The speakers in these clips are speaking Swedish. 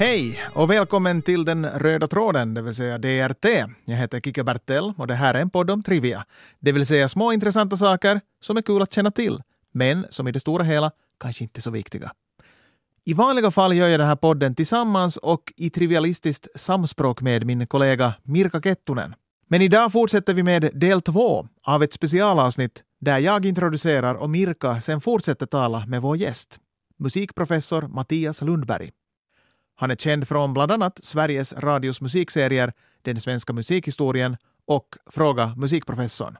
Hej och välkommen till den röda tråden, det vill säga DRT. Jag heter Kike Bertell och det här är en podd om trivia. Det vill säga små intressanta saker som är kul att känna till, men som i det stora hela kanske inte är så viktiga. I vanliga fall gör jag den här podden tillsammans och i trivialistiskt samspråk med min kollega Mirka Kettunen. Men idag fortsätter vi med del två av ett specialavsnitt där jag introducerar och Mirka sen fortsätter tala med vår gäst, musikprofessor Mattias Lundberg. Han är känd från bland annat Sveriges Radios musikserier Den svenska musikhistorien och Fråga musikprofessorn.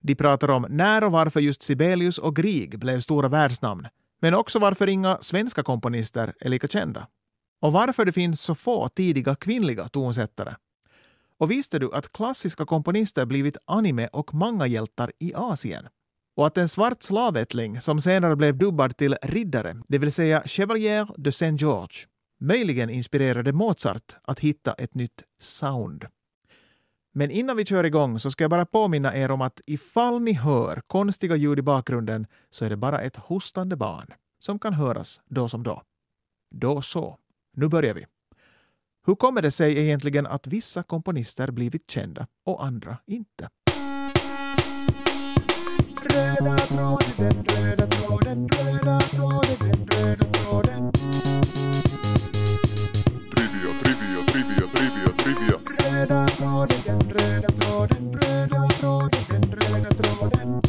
De pratar om när och varför just Sibelius och Grieg blev stora världsnamn, men också varför inga svenska komponister är lika kända. Och varför det finns så få tidiga kvinnliga tonsättare. Och visste du att klassiska komponister blivit anime och manga-hjältar i Asien? Och att en svart slavättling som senare blev dubbad till riddare, det vill säga Chevalier de Saint-George, möjligen inspirerade Mozart att hitta ett nytt sound. Men innan vi kör igång så ska jag bara påminna er om att ifall ni hör konstiga ljud i bakgrunden så är det bara ett hostande barn som kan höras då som då. Då så. Nu börjar vi. Hur kommer det sig egentligen att vissa komponister blivit kända och andra inte? Röda tråden, röda tråden, röda tråden, röda tråden. Trivia, trivia, trivia, trivia, trivia. Röda tråden, röda tråden, röda tråden, röda tråden.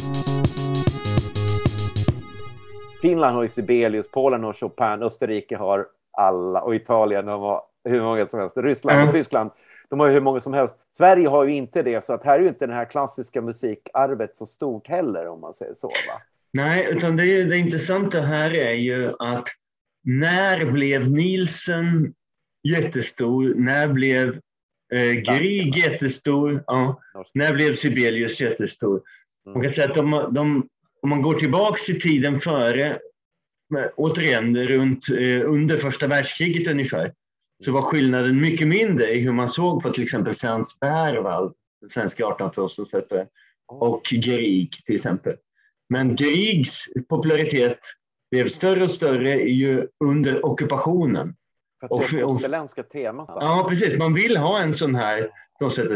Finland har ju Sibelius, Polen har Chopin, Österrike har alla och Italien har hur många som helst. Ryssland och. Tyskland, de har ju hur många som helst. Sverige har ju inte det, så att här är ju inte det här klassiska musikarvet så stort heller om man säger så. Va? Nej, utan det, det intressanta här är ju att när blev Nielsen jättestor? När blev eh, Grieg jättestor? Ja. När blev Sibelius jättestor? Mm. Man kan säga att de, de, om man går tillbaks i tiden före, återigen runt eh, under första världskriget ungefär, så var skillnaden mycket mindre i hur man såg på till exempel Frans Berwald, den svenska 1800-talsförfattaren, och Grieg till exempel. Men Griegs popularitet blev större och större ju under ockupationen. För att det fosterländska temat. va? Ja, precis. Man vill ha en sån här.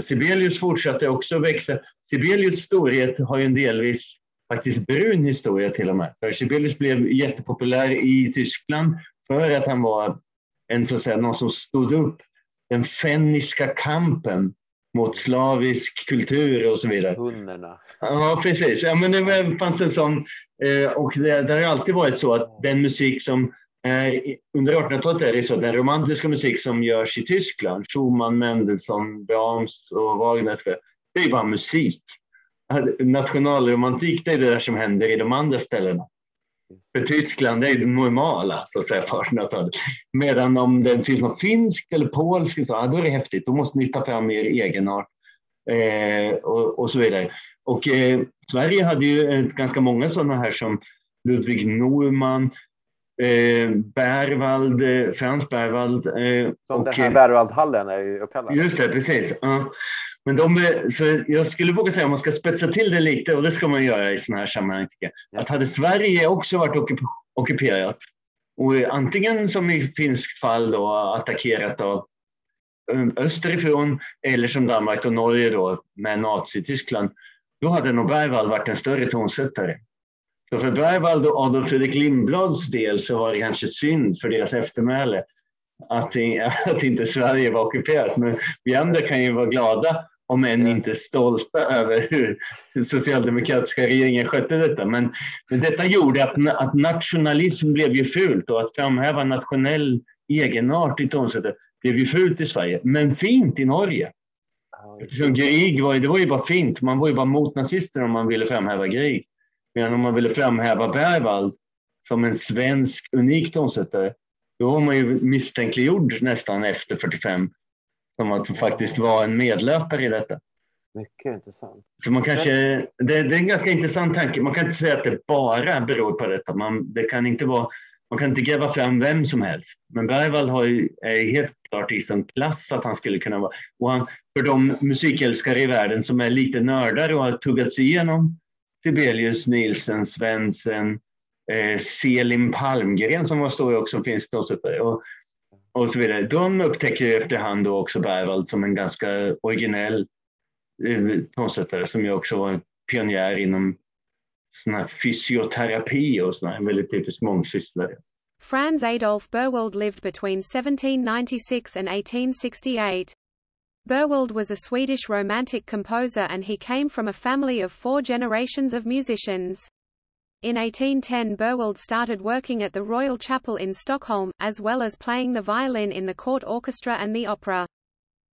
Sibelius fortsatte också växa. Sibelius storhet har ju en delvis faktiskt brun historia till och med. För Sibelius blev jättepopulär i Tyskland för att han var en så att säga, någon som stod upp den fenniska kampen mot slavisk kultur och så vidare. Hunnerna. Ja, precis. Ja, men det fanns en sån. Eh, och det, det har alltid varit så att den musik som under 1800-talet är det så att den romantiska musik som görs i Tyskland, Schumann, Mendelssohn, Brahms och Wagner, det är bara musik. Nationalromantik, det är det där som händer i de andra ställena. För Tyskland, är det normala, så att säga, på 1800-talet. Medan om det finns något finsk eller polsk, så, ja, då är det häftigt. Då måste ni ta fram er egenart. Eh, och, och så vidare. Och eh, Sverige hade ju eh, ganska många sådana här som Ludwig Norman, eh, Berwald, eh, Frans Berwald. Eh, Som och, den här eh, Berwaldhallen är ju uppkallad. Just det, precis. Ja. Men de, så jag skulle våga säga, om man ska spetsa till det lite, och det ska man göra i sådana här sammanhang, att hade Sverige också varit ockup- ockuperat, och antingen som i finskt fall då attackerat av eh, österifrån, eller som Danmark och Norge då med Nazityskland, då hade nog Berwald varit en större tonsättare. Så för Berwald och Adolf Fredrik Lindblads del så var det kanske synd för deras eftermäle att, att inte Sverige var ockuperat. Men vi andra kan ju vara glada, om än inte stolta över hur den socialdemokratiska regeringen skötte detta. Men, men detta gjorde att, att nationalism blev ju fult och att framhäva nationell egenart i tonsättet blev ju fult i Sverige, men fint i Norge. Eftersom Grieg var, det var ju bara fint. Man var ju bara mot nazister om man ville framhäva Grieg. Medan om man ville framhäva Berwald som en svensk unik tonsättare, då var man ju misstänkliggjord nästan efter 45. Som att faktiskt vara en medlöpare i detta. Mycket intressant. Så man kanske, det, det är en ganska intressant tanke. Man kan inte säga att det bara beror på detta. Man, det kan inte vara, man kan inte gräva fram vem som helst. Men Bergvall har ju, är helt klart i sån klass att han skulle kunna vara... Och han, för de musikälskare i världen som är lite nördar och har tuggat sig igenom Sibelius, Nielsen, Svensson, eh, Selim Palmgren som var stor också finns och, och så vidare. De upptäcker ju efterhand då också som en ganska originell eh, tonsättare som ju också var en pionjär inom sån här fysioterapi och väldigt mångsysslare. Franz Adolf Berwald lived between 1796 and 1868. Berwald was a Swedish romantic composer and he came from a family of four generations of musicians. In 1810 Berwald started working at the Royal Chapel in Stockholm, as well as playing the violin in the court orchestra and the opera.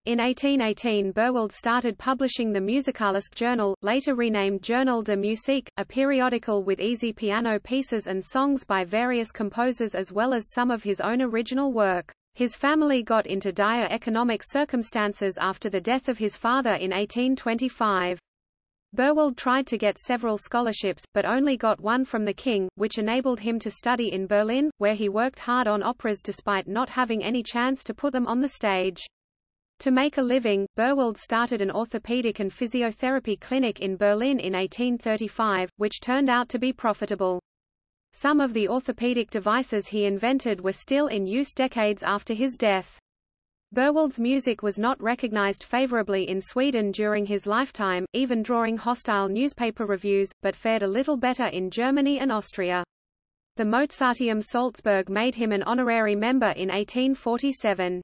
In 1818 Berwald started publishing the Musikalisk Journal, later renamed Journal de Musique, a periodical with easy piano pieces and songs by various composers as well as some of his own original work. His family got into dire economic circumstances after the death of his father in 1825. Berwald tried to get several scholarships, but only got one from the king, which enabled him to study in Berlin, where he worked hard on operas despite not having any chance to put them on the stage. To make a living, Berwald started an orthopedic and physiotherapy clinic in Berlin in 1835, which turned out to be profitable. Some of the orthopedic devices he invented were still in use decades after his death. Berwald's music was not recognized favorably in Sweden during his lifetime, even drawing hostile newspaper reviews, but fared a little better in Germany and Austria. The Mozarteum Salzburg made him an honorary member in 1847.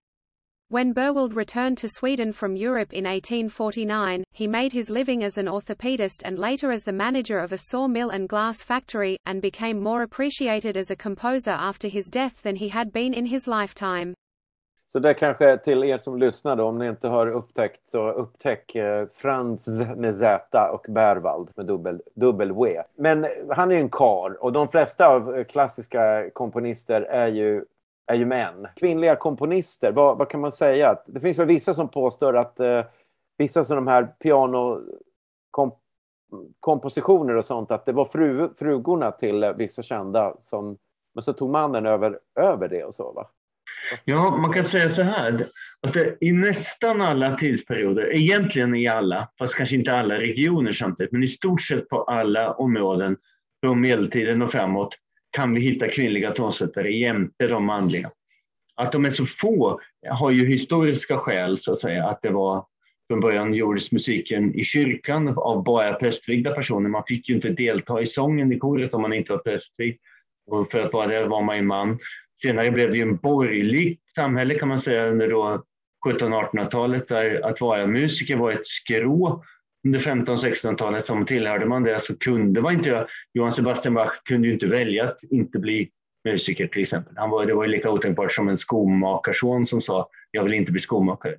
When Berwald returned to Sweden from Europe in 1849, he made his living as an orthopedist and later as the manager of a sawmill and glass factory, and became more appreciated as a composer after his death than he had been in his lifetime. Så det kanske till er som lyssnar då, om ni inte har upptäckt så upptäck eh, Franz med Z och Berwald med dubbel, dubbel W. Men han är ju en kar och de flesta av eh, klassiska komponister är ju, är ju män. Kvinnliga komponister, vad, vad kan man säga? Det finns väl vissa som påstår att eh, vissa av de här pianokompositioner och sånt, att det var fru, frugorna till vissa kända som, men så tog mannen över, över det och så va? Ja, man kan säga så här. Att I nästan alla tidsperioder, egentligen i alla, fast kanske inte alla regioner samtidigt, men i stort sett på alla områden från medeltiden och framåt kan vi hitta kvinnliga tonsättare jämte de manliga. Att de är så få har ju historiska skäl, så att säga. Att det var från början gjordes musiken i kyrkan av bara prästvigda personer. Man fick ju inte delta i sången i koret om man inte var prästvigd. Och för att vara det var man ju man. Senare blev det ju en borgerligt samhälle kan man säga under 1700-1800-talet där att vara musiker var ett skrå. Under 1500-1600-talet som tillhörde man det så kunde man inte, Johann Sebastian Bach kunde ju inte välja att inte bli musiker till exempel. Han var, det var ju lika otänkbart som en skomakarson som sa jag vill inte bli skomakare.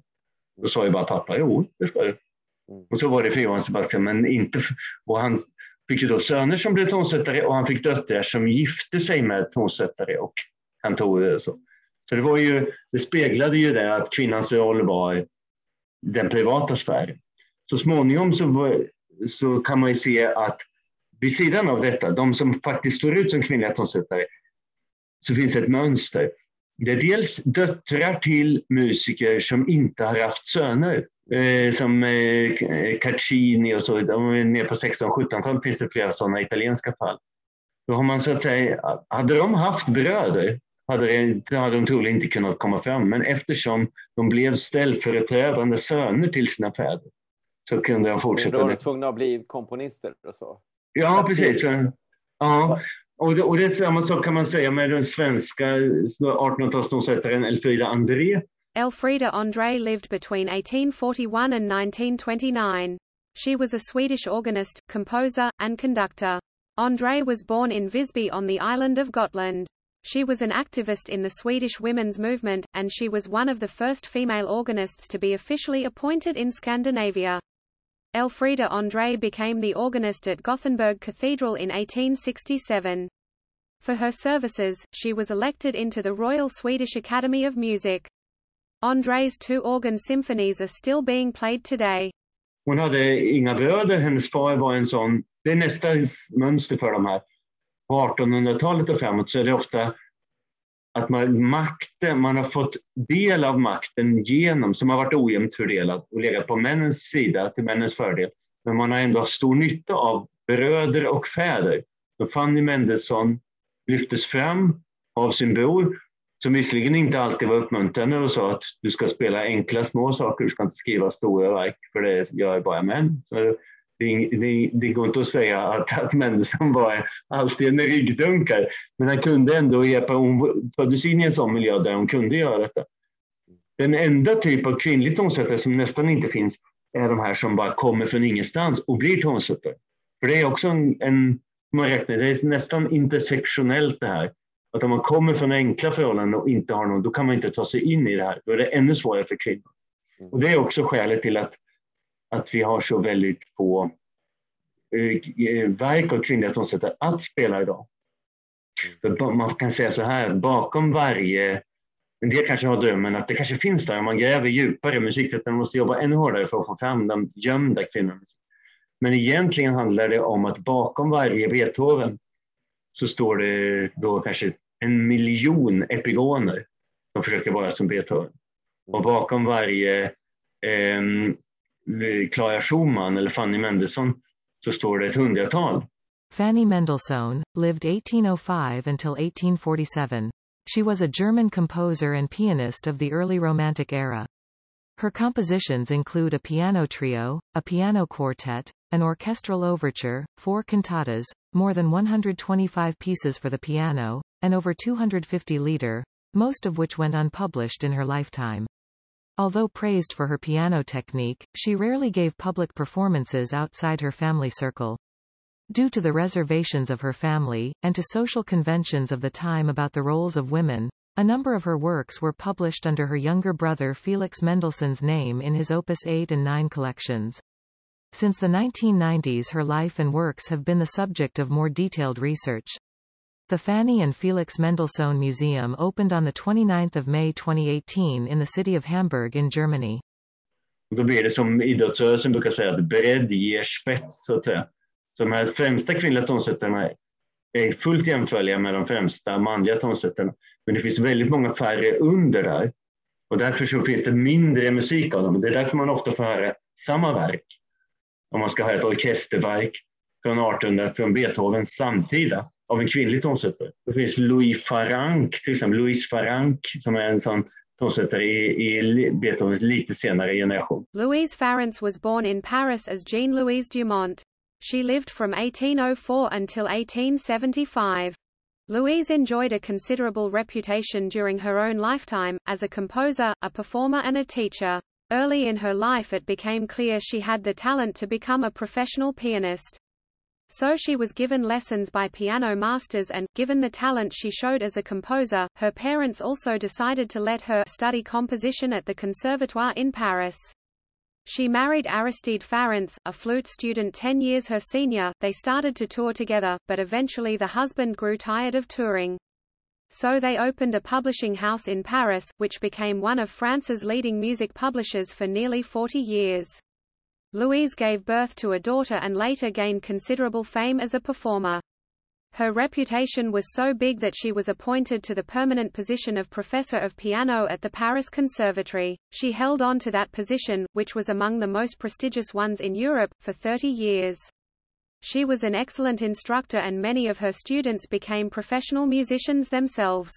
Då sa ju bara pappa jo det ska du. Och så var det för Johann Sebastian men inte, och han fick ju då söner som blev tonsättare och han fick döttrar som gifte sig med tonsättare och kantorer och så. Så det, var ju, det speglade ju det att kvinnans roll var den privata sfären. Så småningom så, var, så kan man ju se att vid sidan av detta, de som faktiskt står ut som kvinnliga tonsättare, så finns ett mönster. Det är dels döttrar till musiker som inte har haft söner. Eh, som eh, Caccini och så, de ner på 16-17-talet finns det flera sådana italienska fall. Då har man så att säga, hade de haft bröder hade, det, hade de troligen inte kunnat komma fram. Men eftersom de blev ställföreträdande söner till sina fäder så kunde de fortsätta. Då var de tvungna att bli komponister och så? Ja, precis. Ja. Och det, och det är samma sak kan man säga med den svenska 1800-talstonsättaren Elfrida André. Elfrida André lived between 1841 and 1929. She was a Swedish organist, composer, and conductor. André was born in Visby on the island of Gotland. She was an activist in the Swedish women's movement, and she was one of the first female organists to be officially appointed in Scandinavia. Elfrida André became the organist at Gothenburg Cathedral in 1867. For her services, she was elected into the Royal Swedish Academy of Music. André's two organ symphonies are still being played today. Hon hade inga bröder, hennes far var en sån, det är nästa mönster för de här. På 1800-talet och framåt så är det ofta att man, makten, man har fått del av makten genom, som har varit ojämnt fördelad och legat på männens sida till männens fördel. Men man har ändå haft stor nytta av bröder och fäder. Så Fanny Mendelssohn lyftes fram av sin bror som visserligen inte alltid var uppmuntrande och sa att du ska spela enkla små saker, du ska inte skriva stora verk för det gör bara män. Så det, det, det, går inte att säga att, att Mendelssohn var alltid en ryggdunkare, men han kunde ändå hjälpa, hon föddes in i en sån miljö där hon kunde göra detta. Den enda typ av kvinnlig tonsättare som nästan inte finns är de här som bara kommer från ingenstans och blir tonsättare. För det är också en, en man räknar, det är nästan intersektionellt det här. Att om man kommer från enkla förhållanden och inte har någon, då kan man inte ta sig in i det här. Då är det ännu svårare för kvinnor. Och det är också skälet till att, att vi har så väldigt få eh, eh, verk av kvinnliga tonsättare att spela idag. För man kan säga så här, bakom varje en del kanske har drömmen att det kanske finns där om man gräver djupare. Musikvetarna måste jobba ännu hårdare för att få fram de gömda kvinnorna. Men egentligen handlar det om att bakom varje Beethoven så står det då kanske en miljon epigoner som försöker vara som Beethoven. Och bakom varje eh, Clara Schumann eller Fanny Mendelssohn så står det ett hundratal. Fanny Mendelssohn, lived 1805 until 1847. She was a German composer and pianist of the early Romantic era. Her compositions include a piano trio, a piano quartet, an orchestral overture, four cantatas, more than 125 pieces for the piano, and over 250 lieder, most of which went unpublished in her lifetime. Although praised for her piano technique, she rarely gave public performances outside her family circle. Due to the reservations of her family, and to social conventions of the time about the roles of women, a number of her works were published under her younger brother Felix Mendelssohn's name in his Opus 8 and 9 collections. Since the 1990s her life and works have been the subject of more detailed research. The Fanny and Felix Mendelssohn Museum opened on 29 May 2018 in the city of Hamburg in Germany. Då blir det som idrottsrörelsen brukar säga, att bredd ger spets, så att säga. Så de här främsta kvinnliga tonsättarna är fullt jämförliga med de främsta manliga tonsättarna. Men det finns väldigt många färre under där. Och därför så finns det mindre musik av dem. Det är därför man ofta får höra samma verk. Om man ska ha ett orkesterverk från 1800, från Beethovens samtida, av en kvinnlig tonsättare. Det finns Louis till exempel Louise Farank, som är en sån tonsättare i, i Beethovens lite senare generation. Louise Farrance was born in Paris as Jean-Louise Dumont. She lived from 1804 until 1875. Louise enjoyed a considerable reputation during her own lifetime, as a composer, a performer and a teacher. Early in her life it became clear she had the talent to become a professional pianist. So she was given lessons by piano masters and, given the talent she showed as a composer, her parents also decided to let her study composition at the Conservatoire in Paris. She married Aristide Farrance, a flute student ten years her senior, they started to tour together, but eventually the husband grew tired of touring. So they opened a publishing house in Paris, which became one of France's leading music publishers for nearly 40 years. Louise gave birth to a daughter and later gained considerable fame as a performer. Her reputation was so big that she was appointed to the permanent position of professor of piano at the Paris Conservatory. She held on to that position, which was among the most prestigious ones in Europe, for 30 years. She was an excellent instructor and many of her students became professional musicians themselves.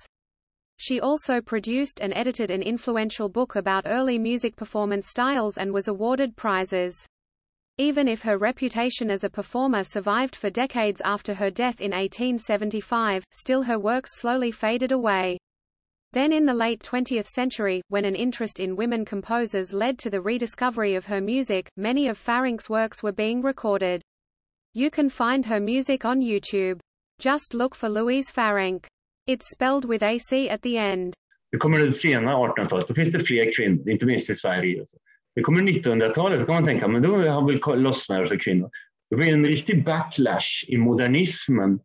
She also produced and edited an influential book about early music performance styles and was awarded prizes. Even if her reputation as a performer survived for decades after her death in 1875, still her works slowly faded away. Then in the late 20th century, when an interest in women composers led to the rediscovery of her music, many of Farink's works were being recorded. You can find her music on YouTube. Just look for Louise Farink. It's spelled with AC at the end. Det kommer det sena 1800-talet, då finns det fler kvinnor, inte minst i Sverige. Det kommer 1900-talet, så kan man tänka, men då har väl lossnat för kvinnor. Det blir en riktig backlash i modernismen.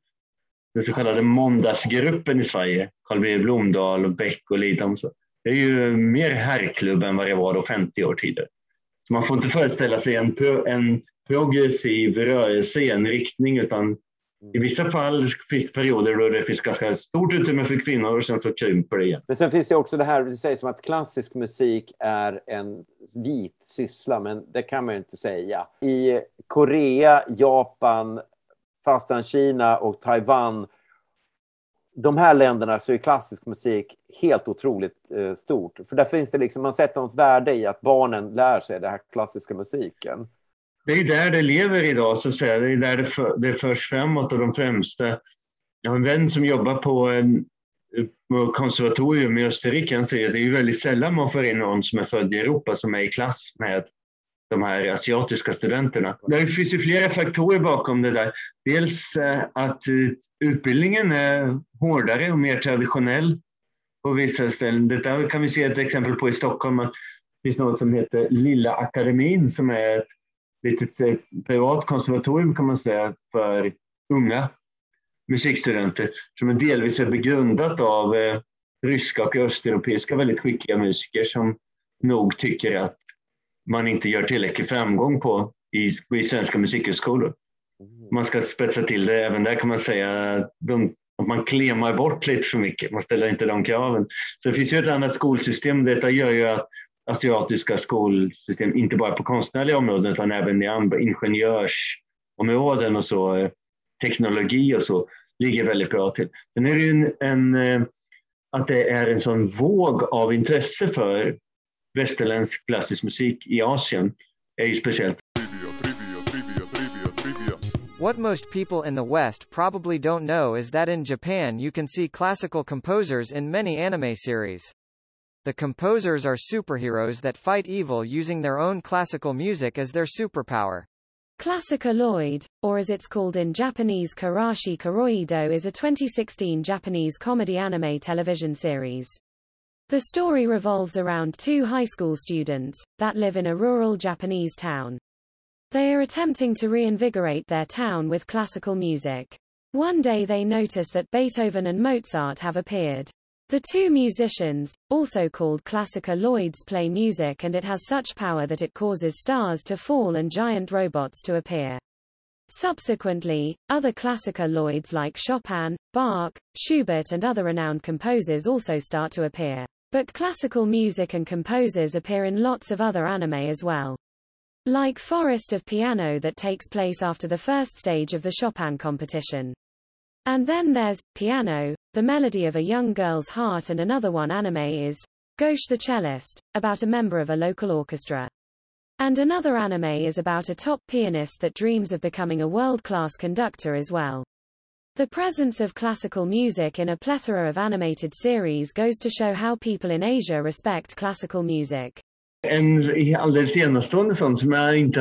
Den så kallade måndagsgruppen i Sverige, Carl B Blomdahl och Beck och Lidam. Det är ju mer herrklubb än vad det var då 50 år tidigare. Så man får inte föreställa sig en, pro, en progressiv rörelse i en riktning, utan i vissa fall finns det perioder då det finns ganska stort utrymme för kvinnor och sen så krymper det igen. Men sen finns det också det här, det sägs som att klassisk musik är en vit syssla, men det kan man ju inte säga. I Korea, Japan, fastlandskina och Taiwan de här länderna så är klassisk musik helt otroligt eh, stort. För där finns det liksom, man sätter något värde i att barnen lär sig den här klassiska musiken. Det är där det lever idag, så att säga. Det är där det, för, det förs framåt och de främsta. Jag har en vän som jobbar på en på konservatorium i Österrike. Han säger att det är väldigt sällan man får in någon som är född i Europa som är i klass med de här asiatiska studenterna. Det finns ju flera faktorer bakom det där. Dels eh, att eh, utbildningen är hårdare och mer traditionell på vissa ställen. Detta kan vi se ett exempel på i Stockholm. Att det finns något som heter Lilla Akademin som är ett litet eh, privat konservatorium kan man säga för unga musikstudenter som är delvis är begrundat av ryska och östeuropeiska väldigt skickliga musiker som nog tycker att man inte gör tillräcklig framgång på i, i svenska musikhögskolor. Man ska spetsa till det. Även där kan man säga att, de, att man klemar bort lite för mycket. Man ställer inte de kraven. Så det finns ju ett annat skolsystem. Detta gör ju att asiatiska skolsystem, inte bara på konstnärliga områden utan även i andra ingenjörsområden och så, eh, teknologi och så, ligger väldigt bra till. Sen är det ju en, en eh, att det är en sån våg av intresse för västerländsk klassisk musik i Asien är ju speciellt. What most people in the West probably don't know is that in Japan you can see classical composers in many anime series. The composers are superheroes that fight evil using their own classical music as their superpower. Classica Lloyd, or as it's called in Japanese Karashi Karoido is a 2016 Japanese comedy anime television series. The story revolves around two high school students, that live in a rural Japanese town. They are attempting to reinvigorate their town with classical music. One day they notice that Beethoven and Mozart have appeared. The two musicians, also called Classica Lloyds play music and it has such power that it causes stars to fall and giant robots to appear. Subsequently, other Classica Lloyds like Chopin, Bach, Schubert and other renowned composers also start to appear. But classical music and composers appear in lots of other anime as well. Like Forest of Piano that takes place after the first stage of the Chopin competition. And then there's Piano, the melody of a young girl's heart and another one anime is Gauche the Cellist, about a member of a local orchestra. And another anime is about a top pianist that dreams of becoming a world-class conductor as well. The presence of classical music in a plethora of animated series goes to show how people in Asia respect classical music. En alldeles enastående sån som jag inte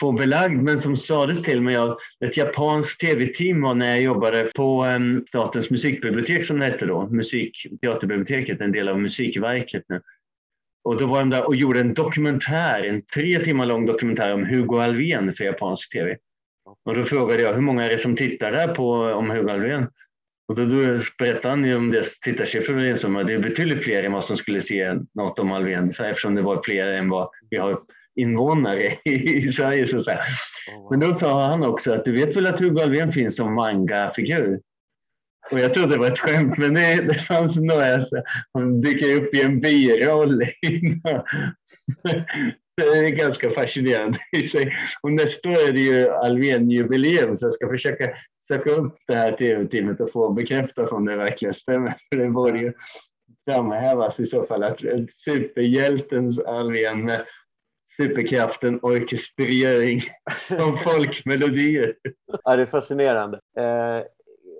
få belagd men som sades till mig av ett japanskt tv-team var när jag jobbade på um, Statens musikbibliotek som det hette då, Musikteaterbiblioteket, en del av Musikverket nu. Och då var de där och gjorde en dokumentär, en tre timmar lång dokumentär om Hugo Alvén för japansk tv. Och då frågade jag hur många är det som tittar där på om Hugo Alvén? Och då, då berättade han ju om deras tittarsiffror det är betydligt fler än vad som skulle se något om Alvén eftersom det var fler än vad vi har invånare i Sverige. Så att säga. Men då sa han också att du vet väl att Hugo Alvén finns som mangafigur? Och jag trodde det var ett skämt, men det, det fanns några. Så han dyker upp i en biroll. Det är ganska fascinerande i sig. Och nästa år är det ju Alvén-jubileum så jag ska försöka söka upp det här tv-teamet och få bekräftat om det verkligen stämmer. För det borde ju framhävas i så fall att superhjältens Alvén med superkraften orkestrering som folkmelodier. Ja, det är fascinerande. Eh,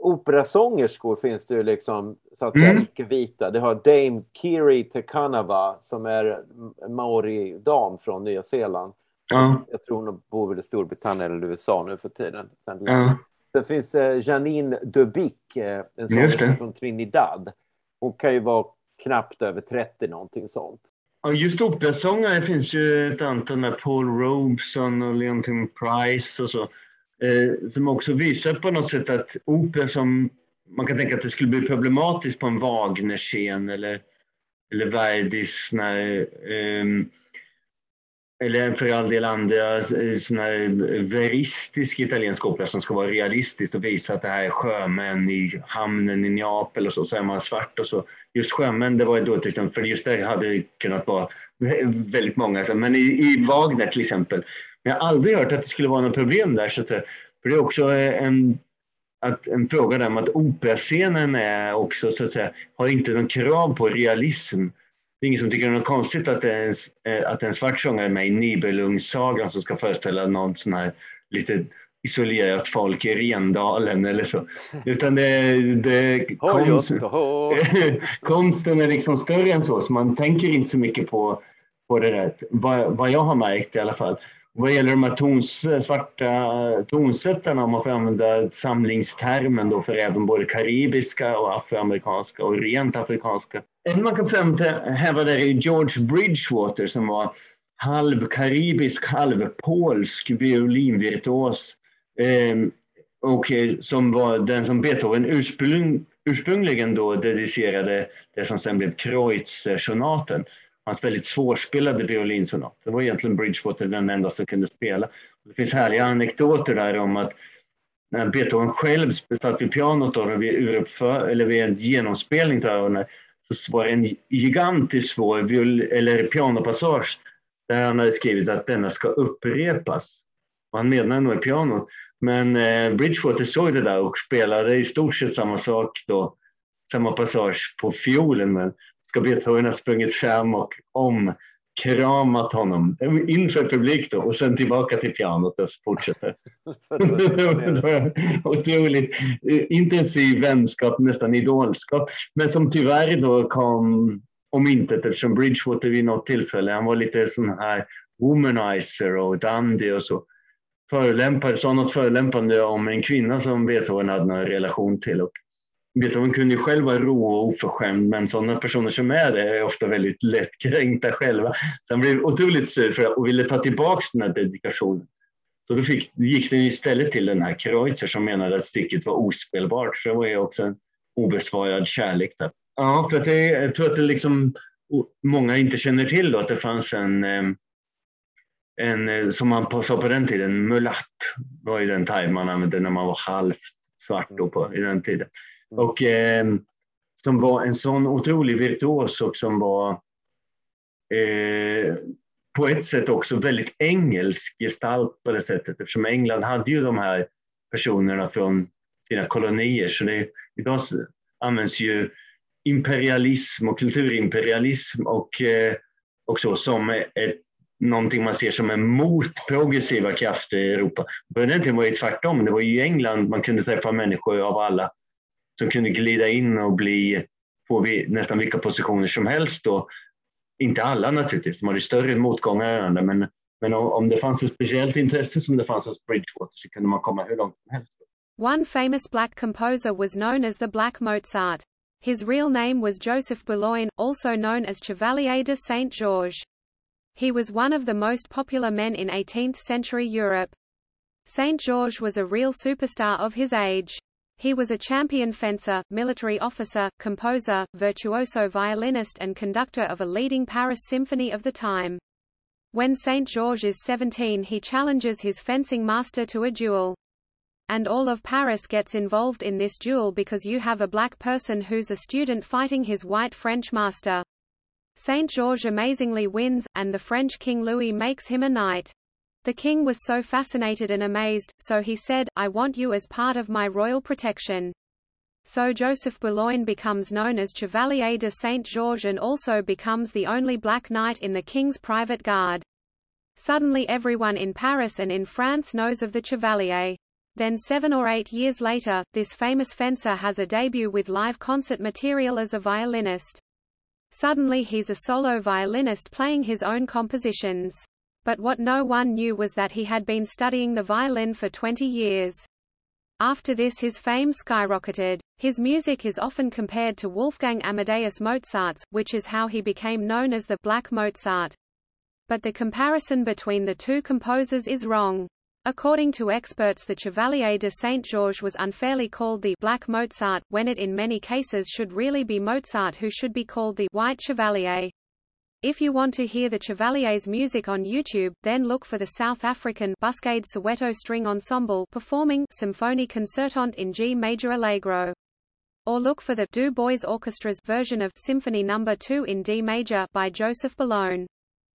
operasångerskor finns det ju liksom så att säga Mm. icke-vita. Det har Dame Kiri Tekanava som är maori-dam från Nya Zeeland. Ja, Jag tror hon bor i Storbritannien eller USA nu för tiden. Sen ja. Sen finns eh, Janine Dubic, eh, en sångerska det. från Trinidad. Hon kan ju vara knappt över 30 någonting sånt. Ja, just operasångare finns ju ett antal med Paul Robeson och Leontin Price och så. Eh, som också visar på något sätt att opera som man kan tänka att det skulle bli problematiskt på en Wagner-scen eller, eller Verdis när, eh, eller för all del andra eh, sån här veristisk italiensk opera som ska vara realistiskt och visa att det här är sjömän i hamnen i Neapel och så, så är man svart och så. Just sjömän, det var ju då till exempel, för just där hade det kunnat vara väldigt många, men i, i Wagner till exempel. Men jag har aldrig hört att det skulle vara något problem där. Så att, säga. för det är också eh, en, att en fråga där om att operascenen är också så att säga, har inte någon krav på realism. Det är ingen som tycker det är något konstigt att det är en, eh, att en svart sångare är med i Nibelungssagan som ska föreställa någon sån här lite isolerat folk i Rendalen eller så. Utan det, det konst, konsten är liksom större än så, så man tänker inte så mycket på, på det där. Vad, vad jag har märkt i alla fall. Vad gäller de här tons, eh, svarta eh, tonsättarna, om man får använda samlingstermen då för även både karibiska och afroamerikanska och rent afrikanska. En man kan framhäva där är George Bridgewater som var halvkaribisk, halvpolsk violinvirtuos. Ehm, eh, och som var den som Beethoven ursprung, ursprungligen då dedicerade det som sen blev Kreutz-sonaten hans väldigt svårspelade violinsonat. Det var egentligen Bridgewater den enda som kunde spela. Det finns härliga anekdoter där om att när Beethoven själv satt vid pianot då, vid, uruppför, eller vid en genomspelning där, så var det en gigantisk svår viol, eller pianopassage där han hade skrivit att denna ska upprepas. Och han menade nog pianot. Men eh, Bridgewater såg det där och spelade i stort sett samma sak då, samma passage på fiolen. Men ska Beethoven ha sprungit fram och omkramat honom inför publik då och sen tillbaka till pianot och fortsätter. Otroligt intensiv vänskap, nästan idolskap, men som tyvärr då kom om inte eftersom Bridgewater vid något tillfälle, han var lite sån här womanizer och dandy och så. Förolämpade, sa något förolämpande om en kvinna som Beethoven hade någon relation till och Beethoven kunde ju själv vara rå och oförskämd, men sådana personer som är det är ofta väldigt lättkränkta själva. Så han blev otroligt sur för och ville ta tillbaka den här dedikationen. Så då fick, gick den istället till den här Kreutzer som menade att stycket var ospelbart. Så det var ju också en obesvarad kärlek där. Ja, för att det, jag tror att det liksom många inte känner till då att det fanns en, en eh, som man sa på den tiden, mulatt var ju den term man använde när man var halvt svart då på, i den tiden. Mm. Och eh, som var en sån otrolig virtuos och som var eh, på ett sätt också väldigt engelsk gestalt på det sättet eftersom England hade ju de här personerna från sina kolonier. Så det, idag används ju imperialism och kulturimperialism och, eh, och så som ett, någonting man ser som en mot progressiva krafter i Europa. På den tiden var det tvärtom. Det var i England man kunde träffa människor av alla som kunde glida in och bli på nästan vilka positioner som helst. Inte alla naturligtvis, de hade större motgångar än andra, men, men om det fanns ett speciellt intresse som det fanns hos Bridgewater så kunde man komma hur långt som helst. One famous black composer was known as the Black Mozart. His real name was Joseph Boulogne, also known as Chevalier de Saint Georges. He was one of the most popular men in 18th century Europe. Saint George was a real superstar of his age. He was a champion fencer, military officer, composer, virtuoso violinist and conductor of a leading Paris symphony of the time. When St. George is 17 he challenges his fencing master to a duel. And all of Paris gets involved in this duel because you have a black person who's a student fighting his white French master. St. George amazingly wins, and the French King Louis makes him a knight. The king was so fascinated and amazed, so he said, I want you as part of my royal protection. So Joseph Boulogne becomes known as Chevalier de Saint-Georges and also becomes the only black knight in the king's private guard. Suddenly everyone in Paris and in France knows of the Chevalier. Then seven or eight years later, this famous fencer has a debut with live concert material as a violinist. Suddenly he's a solo violinist playing his own compositions. But what no one knew was that he had been studying the violin for 20 years. After this his fame skyrocketed. His music is often compared to Wolfgang Amadeus Mozart's, which is how he became known as the Black Mozart. But the comparison between the two composers is wrong. According to experts the Chevalier de Saint-Georges was unfairly called the Black Mozart, when it in many cases should really be Mozart who should be called the White Chevalier. If you want to hear the Chevalier's music on YouTube, then look for the South African Buscade Soweto String Ensemble performing Symphonie Concertante in G major allegro. Or look for the Du Bois Orchestra's version of Symphony No. 2 in D major by Joseph Boulogne.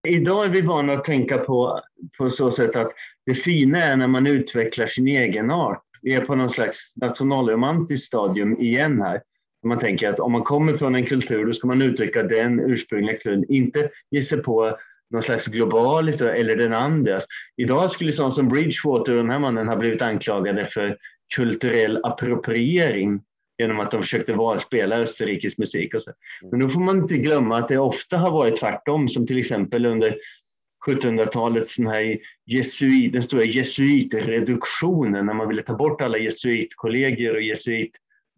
Idag är vi vana att tänka på, på så sätt att det fina är när man utvecklar sin egen art. vi är på någon slags nationalromantiskt stadium igen här. Man tänker att om man kommer från en kultur då ska man uttrycka den ursprungliga kulturen, inte ge sig på någon slags global eller den andras. Idag skulle sådana som Bridgewater och den här mannen ha blivit anklagade för kulturell appropriering genom att de försökte valspela österrikisk musik. Och så. Men då får man inte glömma att det ofta har varit tvärtom, som till exempel under 1700-talets den här jesuit, den stora jesuitreduktionen när man ville ta bort alla jesuitkollegier och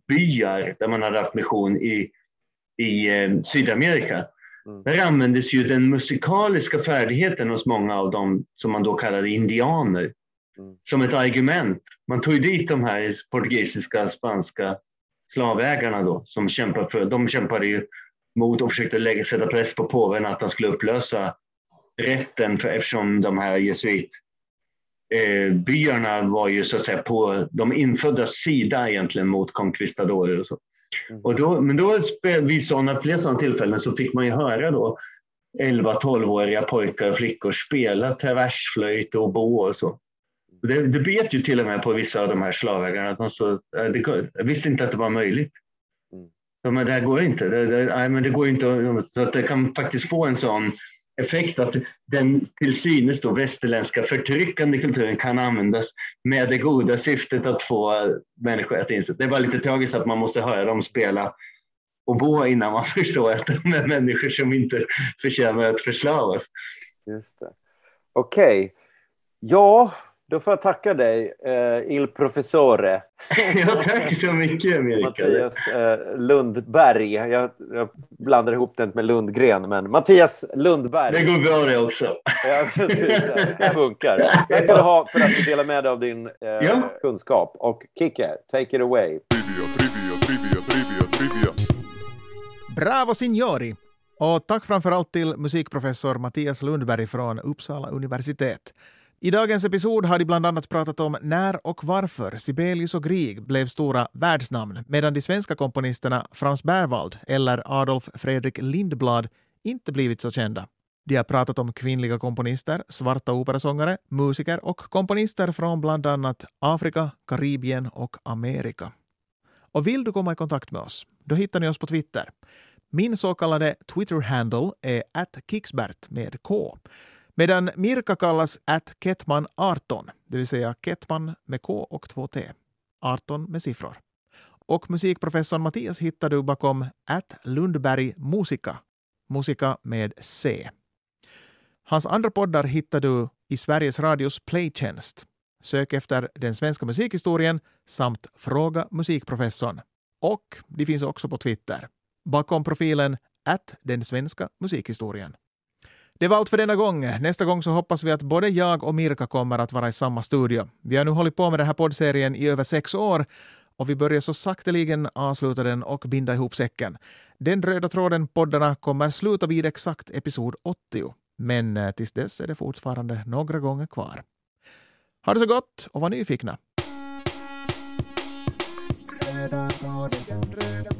jesuitbyar där man hade haft mission i, i eh, Sydamerika. Mm. Där användes ju den musikaliska färdigheten hos många av dem som man då kallade indianer mm. som ett argument. Man tog dit de här portugisiska, spanska slavägarna då som kämpade för, de kämpade ju mot och försökte lägga, sätta press på påven att han skulle upplösa rätten för, eftersom de här jesuitbyarna eh, var ju så att säga på de infödda sida egentligen mot conquistadorer och så. Mm. Och då, men då vid sådana, fler sådana tillfällen så fick man ju höra då 11-12-åriga pojkar och flickor spela traversflöjt och bo och så. Det, det bet ju till och med på vissa av de här slavägarna. Att de så, eh, det, jag visste inte att det var möjligt. Mm. Ja, men det här går inte. Det, det, nej, men det går inte. Så att det kan faktiskt få en sån effekt att den till synes då västerländska förtryckande kulturen kan användas med det goda syftet att få människor att inse. Det är bara lite tragiskt att man måste höra dem spela och bo innan man förstår att de är människor som inte förtjänar att förslavas. Just det. Okej. Okay. Ja, då får jag tacka dig, eh, Il Professore. ja, tack så mycket, Mikael. Mattias eh, Lundberg. Jag, jag blandar ihop det med Lundgren, men Mattias Lundberg. Det går bra det också. ja, precis. Det funkar. Tack ska du ha för att du delar med dig av din eh, ja. kunskap. Och Kicke, take it away. Trivia, trivia, trivia, trivia, trivia. Bravo signori! Och tack framför allt till musikprofessor Mattias Lundberg från Uppsala universitet. I dagens episod har de bland annat pratat om när och varför Sibelius och Grieg blev stora världsnamn medan de svenska komponisterna Frans Berwald eller Adolf Fredrik Lindblad inte blivit så kända. De har pratat om kvinnliga komponister, svarta operasångare, musiker och komponister från bland annat Afrika, Karibien och Amerika. Och vill du komma i kontakt med oss? Då hittar ni oss på Twitter. Min så kallade Twitter-handle är @kixbert med K. Medan Mirka kallas att Ketman18, det vill säga Ketman med K och 2 T. 18 med siffror. Och musikprofessorn Mattias hittar du bakom at Lundberg Musika, Musika med C. Hans andra poddar hittar du i Sveriges Radios playtjänst. Sök efter den svenska musikhistorien samt Fråga musikprofessorn. Och de finns också på Twitter. Bakom profilen att den svenska musikhistorien. Det var allt för denna gång. Nästa gång så hoppas vi att både jag och Mirka kommer att vara i samma studio. Vi har nu hållit på med den här poddserien i över sex år och vi börjar så sakteligen avsluta den och binda ihop säcken. Den röda tråden-poddarna kommer sluta vid exakt episod 80, men eh, tills dess är det fortfarande några gånger kvar. Ha det så gott och var nyfikna. Röda tråden, röda tråden.